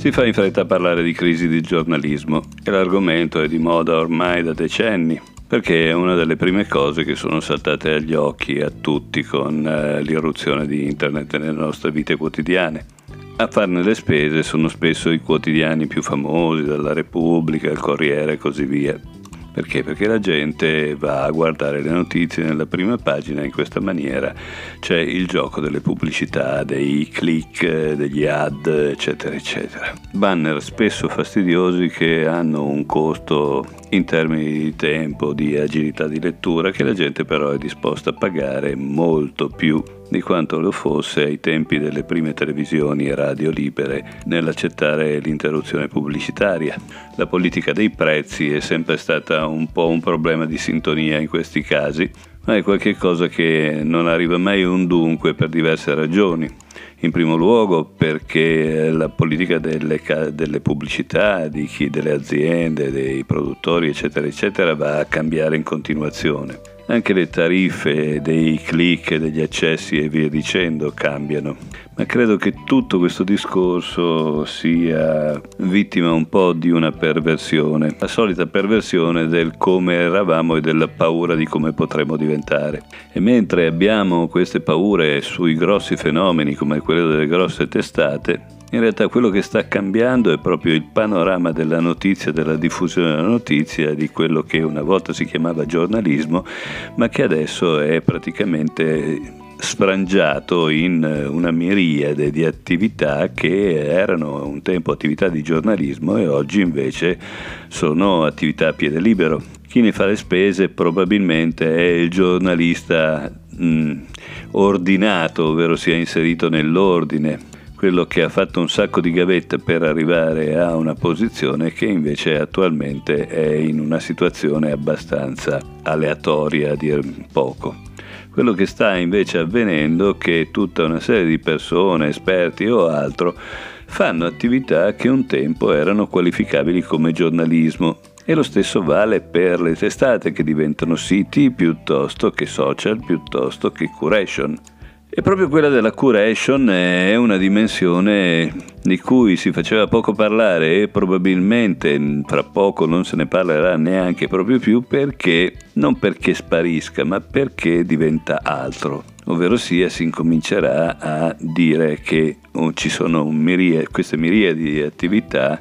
Si fa in fretta a parlare di crisi di giornalismo e l'argomento è di moda ormai da decenni, perché è una delle prime cose che sono saltate agli occhi a tutti con eh, l'irruzione di internet nelle nostre vite quotidiane. A farne le spese sono spesso i quotidiani più famosi, dalla Repubblica, il Corriere e così via. Perché? Perché la gente va a guardare le notizie nella prima pagina in questa maniera c'è il gioco delle pubblicità, dei click, degli ad, eccetera, eccetera. Banner spesso fastidiosi che hanno un costo in termini di tempo, di agilità di lettura, che la gente però è disposta a pagare molto più di quanto lo fosse ai tempi delle prime televisioni e radio libere nell'accettare l'interruzione pubblicitaria. La politica dei prezzi è sempre stata un po' un problema di sintonia in questi casi, ma è qualcosa che non arriva mai un dunque per diverse ragioni. In primo luogo perché la politica delle, delle pubblicità, chi, delle aziende, dei produttori, eccetera, eccetera, va a cambiare in continuazione. Anche le tariffe dei click, degli accessi e via dicendo cambiano. Ma credo che tutto questo discorso sia vittima un po' di una perversione, la solita perversione del come eravamo e della paura di come potremo diventare. E mentre abbiamo queste paure sui grossi fenomeni come quello delle grosse testate, in realtà quello che sta cambiando è proprio il panorama della notizia, della diffusione della notizia, di quello che una volta si chiamava giornalismo, ma che adesso è praticamente sfrangiato in una miriade di attività che erano un tempo attività di giornalismo e oggi invece sono attività a piede libero. Chi ne fa le spese probabilmente è il giornalista mh, ordinato, ovvero sia inserito nell'ordine quello che ha fatto un sacco di gavette per arrivare a una posizione che invece attualmente è in una situazione abbastanza aleatoria a dir poco. Quello che sta invece avvenendo è che tutta una serie di persone, esperti o altro, fanno attività che un tempo erano qualificabili come giornalismo e lo stesso vale per le testate che diventano siti piuttosto che social, piuttosto che curation. E proprio quella della curation è una dimensione di cui si faceva poco parlare e probabilmente fra poco non se ne parlerà neanche proprio più perché, non perché sparisca, ma perché diventa altro. Ovvero sia si incomincerà a dire che oh, ci sono miriade, queste miriadi di attività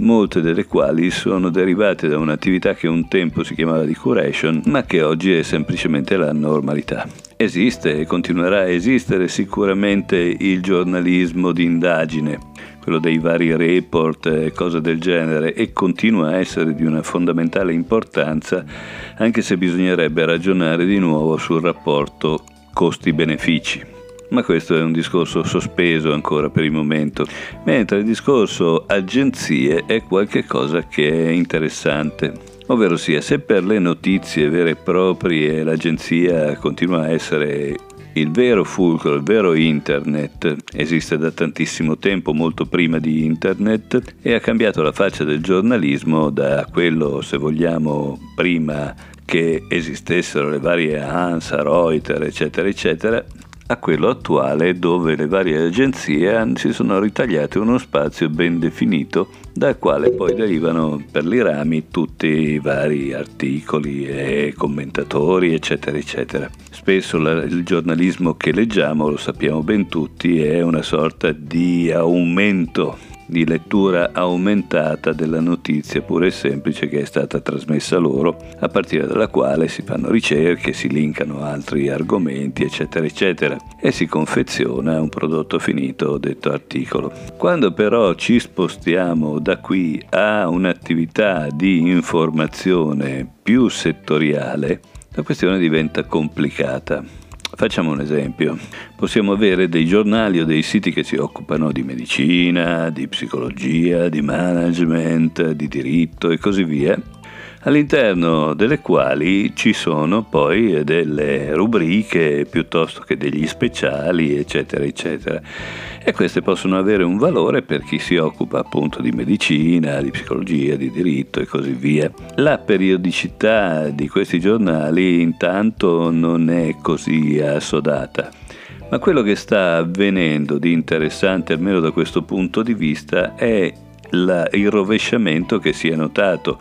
molte delle quali sono derivate da un'attività che un tempo si chiamava di curation, ma che oggi è semplicemente la normalità. Esiste e continuerà a esistere sicuramente il giornalismo di indagine, quello dei vari report e cose del genere, e continua a essere di una fondamentale importanza, anche se bisognerebbe ragionare di nuovo sul rapporto costi-benefici ma questo è un discorso sospeso ancora per il momento, mentre il discorso agenzie è qualcosa che è interessante. Ovvero sia, se per le notizie vere e proprie l'agenzia continua a essere il vero fulcro, il vero internet esiste da tantissimo tempo, molto prima di internet, e ha cambiato la faccia del giornalismo da quello, se vogliamo, prima che esistessero le varie ANSA, Reuters, eccetera, eccetera, a quello attuale dove le varie agenzie si sono ritagliate uno spazio ben definito dal quale poi derivano per i rami tutti i vari articoli e commentatori eccetera eccetera. Spesso la, il giornalismo che leggiamo, lo sappiamo ben tutti, è una sorta di aumento di lettura aumentata della notizia pura e semplice che è stata trasmessa loro, a partire dalla quale si fanno ricerche, si linkano altri argomenti, eccetera, eccetera, e si confeziona un prodotto finito detto articolo. Quando però ci spostiamo da qui a un'attività di informazione più settoriale, la questione diventa complicata. Facciamo un esempio. Possiamo avere dei giornali o dei siti che si occupano di medicina, di psicologia, di management, di diritto e così via, all'interno delle quali ci sono poi delle rubriche piuttosto che degli speciali, eccetera, eccetera. E queste possono avere un valore per chi si occupa appunto di medicina, di psicologia, di diritto e così via. La periodicità di questi giornali intanto non è così assodata. Ma quello che sta avvenendo di interessante, almeno da questo punto di vista, è la, il rovesciamento che si è notato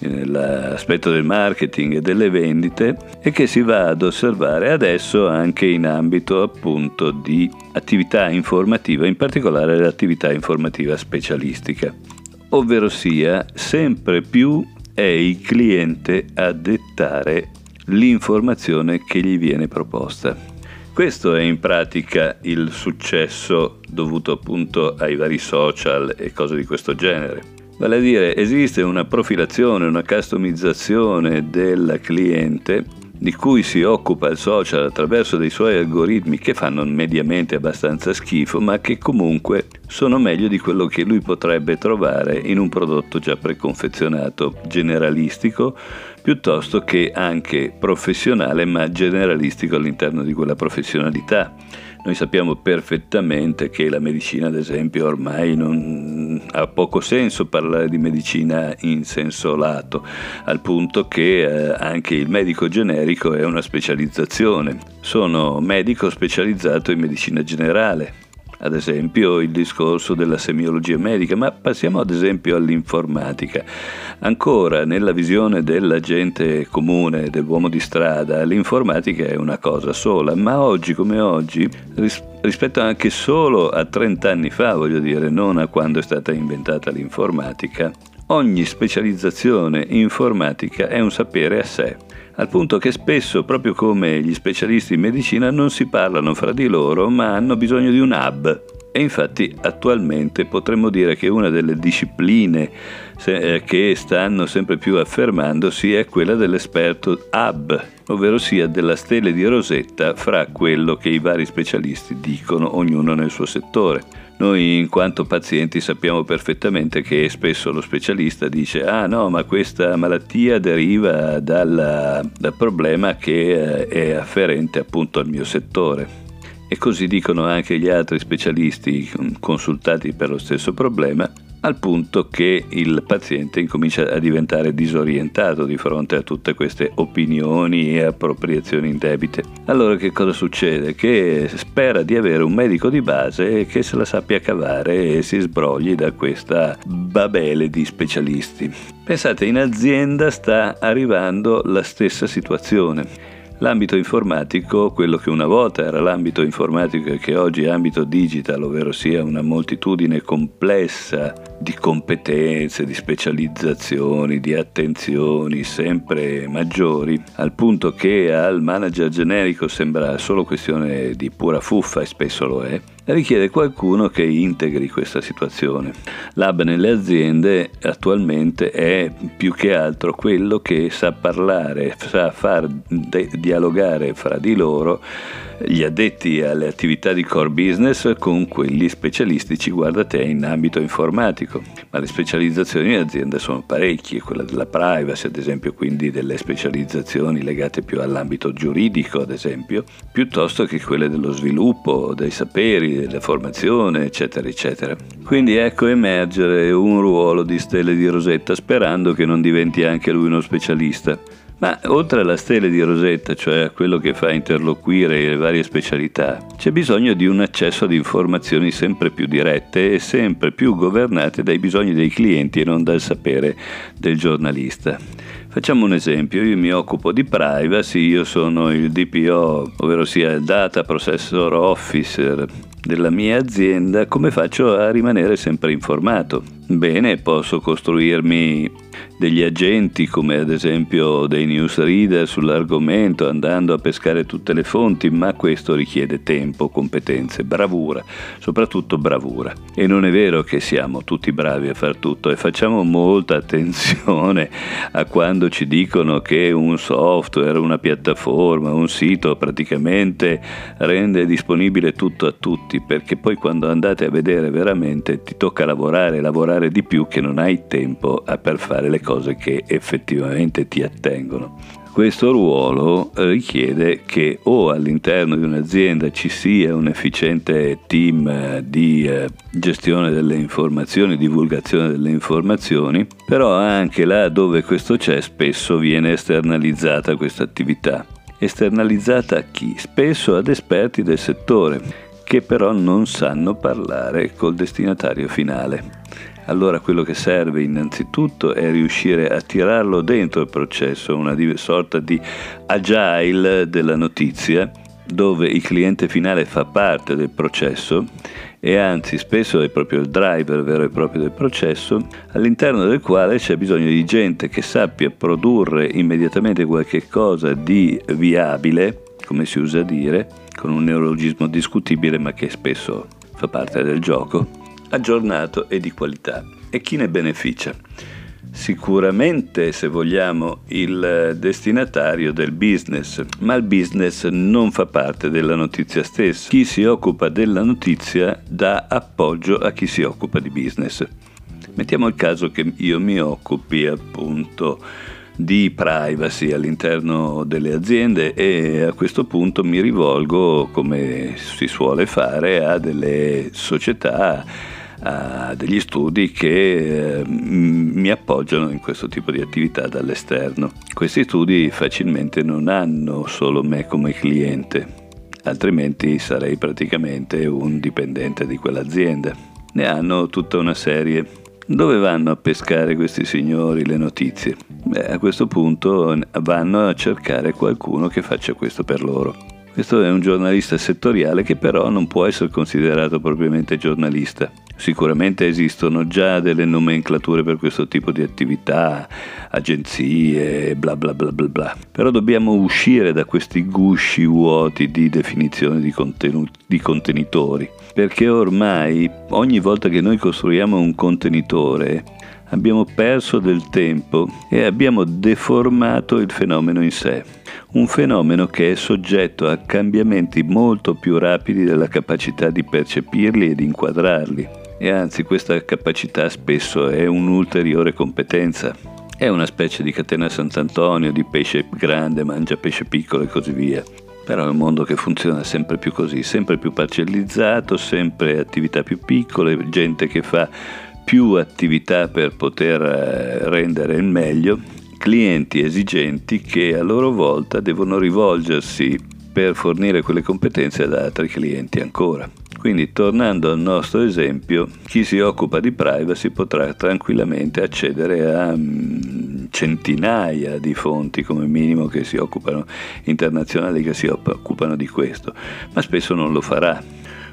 nell'aspetto del marketing e delle vendite e che si va ad osservare adesso anche in ambito appunto di attività informativa, in particolare l'attività informativa specialistica, ovvero sia sempre più è il cliente a dettare l'informazione che gli viene proposta. Questo è in pratica il successo dovuto appunto ai vari social e cose di questo genere. Vale a dire, esiste una profilazione, una customizzazione del cliente di cui si occupa il social attraverso dei suoi algoritmi che fanno mediamente abbastanza schifo, ma che comunque sono meglio di quello che lui potrebbe trovare in un prodotto già preconfezionato, generalistico, piuttosto che anche professionale ma generalistico all'interno di quella professionalità. Noi sappiamo perfettamente che la medicina, ad esempio, ormai non ha poco senso parlare di medicina in senso lato, al punto che eh, anche il medico generico è una specializzazione. Sono medico specializzato in medicina generale, ad esempio il discorso della semiologia medica, ma passiamo ad esempio all'informatica. Ancora nella visione della gente comune, dell'uomo di strada, l'informatica è una cosa sola, ma oggi come oggi, ris- rispetto anche solo a 30 anni fa, voglio dire, non a quando è stata inventata l'informatica, ogni specializzazione informatica è un sapere a sé al punto che spesso, proprio come gli specialisti in medicina, non si parlano fra di loro, ma hanno bisogno di un hub. E infatti attualmente potremmo dire che una delle discipline eh, che stanno sempre più affermandosi è quella dell'esperto hub, ovvero sia della stele di rosetta fra quello che i vari specialisti dicono, ognuno nel suo settore. Noi in quanto pazienti sappiamo perfettamente che spesso lo specialista dice ah no ma questa malattia deriva dal, dal problema che eh, è afferente appunto al mio settore. E così dicono anche gli altri specialisti consultati per lo stesso problema al punto che il paziente incomincia a diventare disorientato di fronte a tutte queste opinioni e appropriazioni indebite. Allora che cosa succede? Che spera di avere un medico di base che se la sappia cavare e si sbrogli da questa babele di specialisti. Pensate, in azienda sta arrivando la stessa situazione. L'ambito informatico, quello che una volta era l'ambito informatico e che oggi è ambito digital, ovvero sia una moltitudine complessa di competenze, di specializzazioni, di attenzioni sempre maggiori, al punto che al manager generico sembra solo questione di pura fuffa e spesso lo è, richiede qualcuno che integri questa situazione. L'hub nelle aziende attualmente è più che altro quello che sa parlare, sa far de- dialogare fra di loro gli addetti alle attività di core business con quelli specialistici, guarda te, in ambito informatico. Ma le specializzazioni in azienda sono parecchie, quella della privacy ad esempio, quindi delle specializzazioni legate più all'ambito giuridico ad esempio, piuttosto che quelle dello sviluppo, dei saperi, della formazione, eccetera, eccetera. Quindi ecco emergere un ruolo di stelle di Rosetta sperando che non diventi anche lui uno specialista. Ma oltre alla stella di Rosetta, cioè a quello che fa interloquire le varie specialità, c'è bisogno di un accesso ad informazioni sempre più dirette e sempre più governate dai bisogni dei clienti e non dal sapere del giornalista. Facciamo un esempio, io mi occupo di privacy, io sono il DPO, ovvero sia il Data Processor Officer della mia azienda, come faccio a rimanere sempre informato? Bene, posso costruirmi degli agenti come ad esempio dei newsreader sull'argomento andando a pescare tutte le fonti, ma questo richiede tempo, competenze, bravura, soprattutto bravura. E non è vero che siamo tutti bravi a far tutto e facciamo molta attenzione a quando ci dicono che un software, una piattaforma, un sito praticamente rende disponibile tutto a tutti, perché poi quando andate a vedere veramente ti tocca lavorare, lavorare fare di più che non hai tempo per fare le cose che effettivamente ti attengono. Questo ruolo richiede che o all'interno di un'azienda ci sia un efficiente team di eh, gestione delle informazioni, divulgazione delle informazioni, però anche là dove questo c'è spesso viene esternalizzata questa attività. Esternalizzata a chi? Spesso ad esperti del settore, che però non sanno parlare col destinatario finale allora quello che serve innanzitutto è riuscire a tirarlo dentro il processo, una sorta di agile della notizia dove il cliente finale fa parte del processo e anzi spesso è proprio il driver vero e proprio del processo, all'interno del quale c'è bisogno di gente che sappia produrre immediatamente qualche cosa di viabile, come si usa dire, con un neologismo discutibile ma che spesso fa parte del gioco, aggiornato e di qualità. E chi ne beneficia? Sicuramente, se vogliamo, il destinatario del business, ma il business non fa parte della notizia stessa. Chi si occupa della notizia dà appoggio a chi si occupa di business. Mettiamo il caso che io mi occupi appunto di privacy all'interno delle aziende e a questo punto mi rivolgo, come si suole fare, a delle società a degli studi che eh, mi appoggiano in questo tipo di attività dall'esterno. Questi studi facilmente non hanno solo me come cliente, altrimenti sarei praticamente un dipendente di quell'azienda. Ne hanno tutta una serie. Dove vanno a pescare questi signori le notizie? Beh, a questo punto vanno a cercare qualcuno che faccia questo per loro. Questo è un giornalista settoriale che però non può essere considerato propriamente giornalista. Sicuramente esistono già delle nomenclature per questo tipo di attività, agenzie, bla bla bla bla bla. Però dobbiamo uscire da questi gusci vuoti di definizione di, contenu- di contenitori, perché ormai ogni volta che noi costruiamo un contenitore abbiamo perso del tempo e abbiamo deformato il fenomeno in sé un fenomeno che è soggetto a cambiamenti molto più rapidi della capacità di percepirli e di inquadrarli. E anzi questa capacità spesso è un'ulteriore competenza. È una specie di catena Sant'Antonio, di pesce grande mangia pesce piccolo e così via. Però è un mondo che funziona sempre più così, sempre più parcellizzato, sempre attività più piccole, gente che fa più attività per poter eh, rendere il meglio clienti esigenti che a loro volta devono rivolgersi per fornire quelle competenze ad altri clienti ancora. Quindi tornando al nostro esempio, chi si occupa di privacy potrà tranquillamente accedere a mm, centinaia di fonti come minimo che si occupano internazionali che si occupano di questo, ma spesso non lo farà.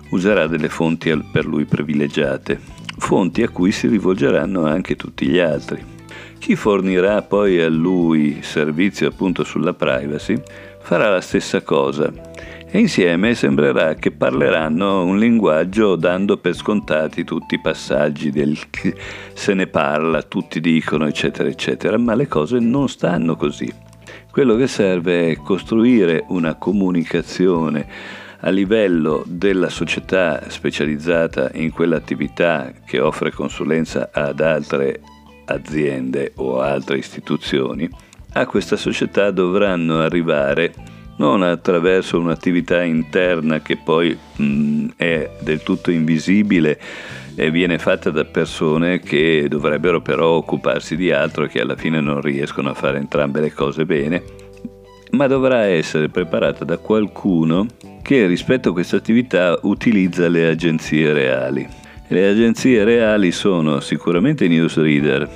Userà delle fonti per lui privilegiate, fonti a cui si rivolgeranno anche tutti gli altri. Chi fornirà poi a lui servizio appunto sulla privacy farà la stessa cosa e insieme sembrerà che parleranno un linguaggio dando per scontati tutti i passaggi del se ne parla, tutti dicono eccetera eccetera, ma le cose non stanno così. Quello che serve è costruire una comunicazione a livello della società specializzata in quell'attività che offre consulenza ad altre aziende o altre istituzioni, a questa società dovranno arrivare non attraverso un'attività interna che poi mh, è del tutto invisibile e viene fatta da persone che dovrebbero però occuparsi di altro e che alla fine non riescono a fare entrambe le cose bene, ma dovrà essere preparata da qualcuno che rispetto a questa attività utilizza le agenzie reali. Le agenzie reali sono sicuramente i newsreader,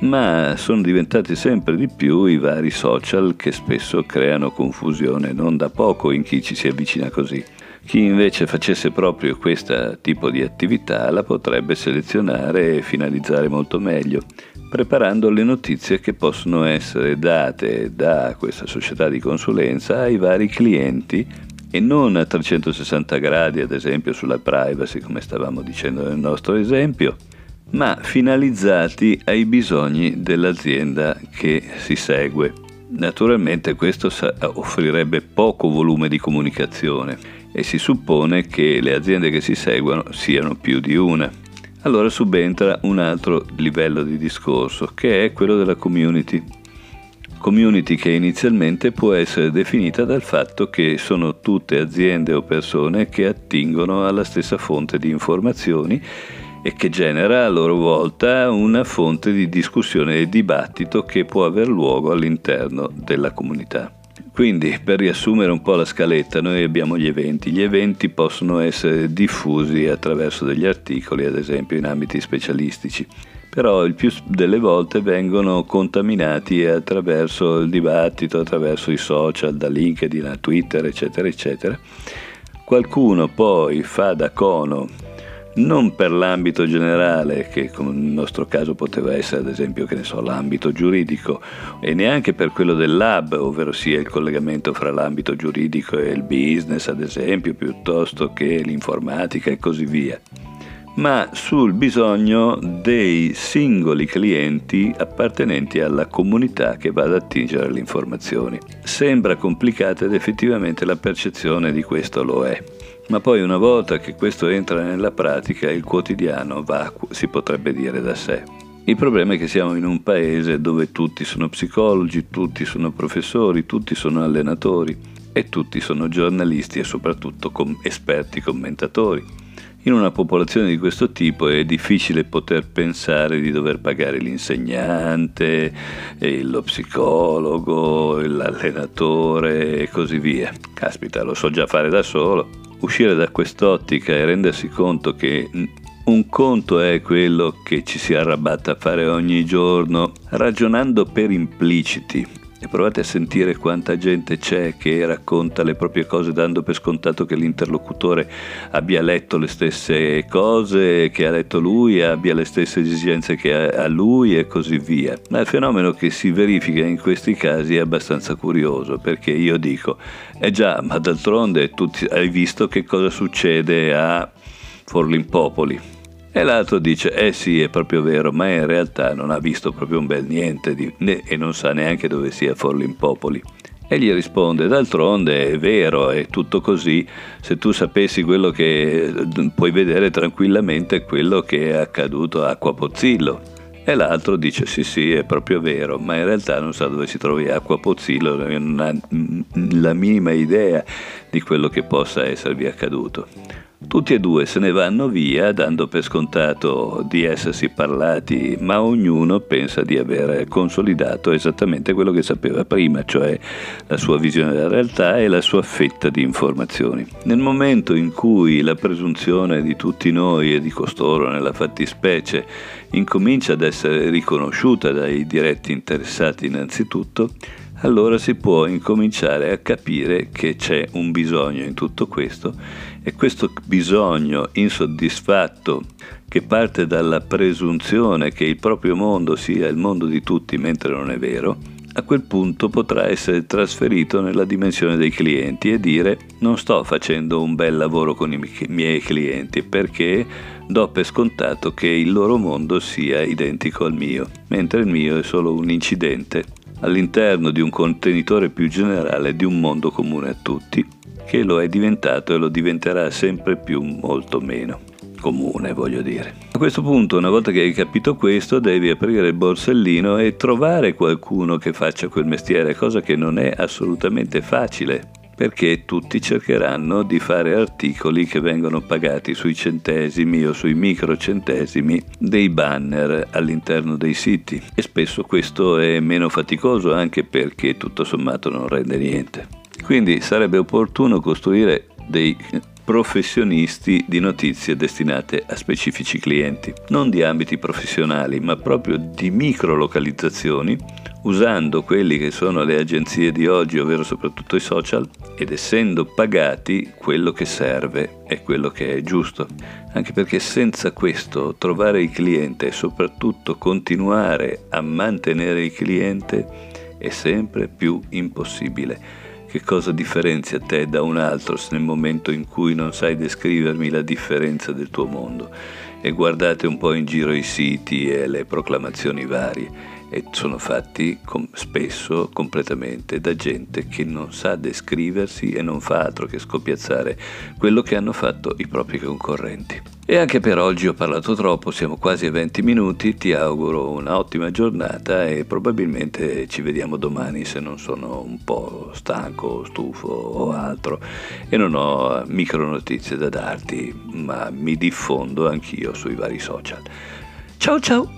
ma sono diventati sempre di più i vari social che spesso creano confusione, non da poco in chi ci si avvicina così. Chi invece facesse proprio questo tipo di attività la potrebbe selezionare e finalizzare molto meglio, preparando le notizie che possono essere date da questa società di consulenza ai vari clienti e non a 360 gradi, ad esempio sulla privacy, come stavamo dicendo nel nostro esempio, ma finalizzati ai bisogni dell'azienda che si segue. Naturalmente questo offrirebbe poco volume di comunicazione e si suppone che le aziende che si seguono siano più di una. allora subentra un altro livello di discorso, che è quello della community. Community che inizialmente può essere definita dal fatto che sono tutte aziende o persone che attingono alla stessa fonte di informazioni e che genera a loro volta una fonte di discussione e dibattito che può aver luogo all'interno della comunità. Quindi, per riassumere un po' la scaletta, noi abbiamo gli eventi. Gli eventi possono essere diffusi attraverso degli articoli, ad esempio in ambiti specialistici, però il più delle volte vengono contaminati attraverso il dibattito, attraverso i social, da LinkedIn a Twitter, eccetera, eccetera. Qualcuno poi fa da cono non per l'ambito generale, che nel nostro caso poteva essere ad esempio so, l'ambito giuridico, e neanche per quello del lab, ovvero sia il collegamento fra l'ambito giuridico e il business, ad esempio, piuttosto che l'informatica e così via ma sul bisogno dei singoli clienti appartenenti alla comunità che va ad attingere le informazioni. Sembra complicata ed effettivamente la percezione di questo lo è. Ma poi una volta che questo entra nella pratica, il quotidiano va, si potrebbe dire, da sé. Il problema è che siamo in un paese dove tutti sono psicologi, tutti sono professori, tutti sono allenatori e tutti sono giornalisti e soprattutto com- esperti commentatori. In una popolazione di questo tipo è difficile poter pensare di dover pagare l'insegnante, lo psicologo, l'allenatore e così via. Caspita, lo so già fare da solo uscire da quest'ottica e rendersi conto che un conto è quello che ci si arrabatta a fare ogni giorno ragionando per impliciti e provate a sentire quanta gente c'è che racconta le proprie cose dando per scontato che l'interlocutore abbia letto le stesse cose che ha letto lui, abbia le stesse esigenze che ha lui e così via. Ma il fenomeno che si verifica in questi casi è abbastanza curioso perché io dico, eh già, ma d'altronde tu hai visto che cosa succede a Forlimpopoli e l'altro dice, eh sì, è proprio vero, ma in realtà non ha visto proprio un bel niente di, né, e non sa neanche dove sia Forlimpopoli. E gli risponde, d'altronde è vero, è tutto così, se tu sapessi quello che puoi vedere tranquillamente quello che è accaduto a Acquapozzillo. E l'altro dice sì sì è proprio vero, ma in realtà non sa dove si trovi Acquapozzillo, non ha la minima idea di quello che possa esservi accaduto. Tutti e due se ne vanno via dando per scontato di essersi parlati, ma ognuno pensa di aver consolidato esattamente quello che sapeva prima, cioè la sua visione della realtà e la sua fetta di informazioni. Nel momento in cui la presunzione di tutti noi e di costoro nella fattispecie incomincia ad essere riconosciuta dai diretti interessati innanzitutto, allora si può incominciare a capire che c'è un bisogno in tutto questo e questo bisogno insoddisfatto che parte dalla presunzione che il proprio mondo sia il mondo di tutti mentre non è vero, a quel punto potrà essere trasferito nella dimensione dei clienti e dire non sto facendo un bel lavoro con i miei clienti perché do per scontato che il loro mondo sia identico al mio, mentre il mio è solo un incidente all'interno di un contenitore più generale di un mondo comune a tutti, che lo è diventato e lo diventerà sempre più molto meno comune, voglio dire. A questo punto, una volta che hai capito questo, devi aprire il borsellino e trovare qualcuno che faccia quel mestiere, cosa che non è assolutamente facile, perché tutti cercheranno di fare articoli che vengono pagati sui centesimi o sui microcentesimi dei banner all'interno dei siti e spesso questo è meno faticoso anche perché tutto sommato non rende niente. Quindi sarebbe opportuno costruire dei professionisti di notizie destinate a specifici clienti, non di ambiti professionali, ma proprio di microlocalizzazioni usando quelli che sono le agenzie di oggi, ovvero soprattutto i social, ed essendo pagati quello che serve e quello che è giusto. Anche perché senza questo trovare il cliente e soprattutto continuare a mantenere il cliente è sempre più impossibile. Che cosa differenzia te da un altro nel momento in cui non sai descrivermi la differenza del tuo mondo? E guardate un po' in giro i siti e le proclamazioni varie e sono fatti com- spesso completamente da gente che non sa descriversi e non fa altro che scoppiazzare quello che hanno fatto i propri concorrenti. E anche per oggi ho parlato troppo, siamo quasi a 20 minuti, ti auguro un'ottima giornata e probabilmente ci vediamo domani se non sono un po' stanco, stufo o altro e non ho micro notizie da darti, ma mi diffondo anch'io sui vari social. Ciao ciao!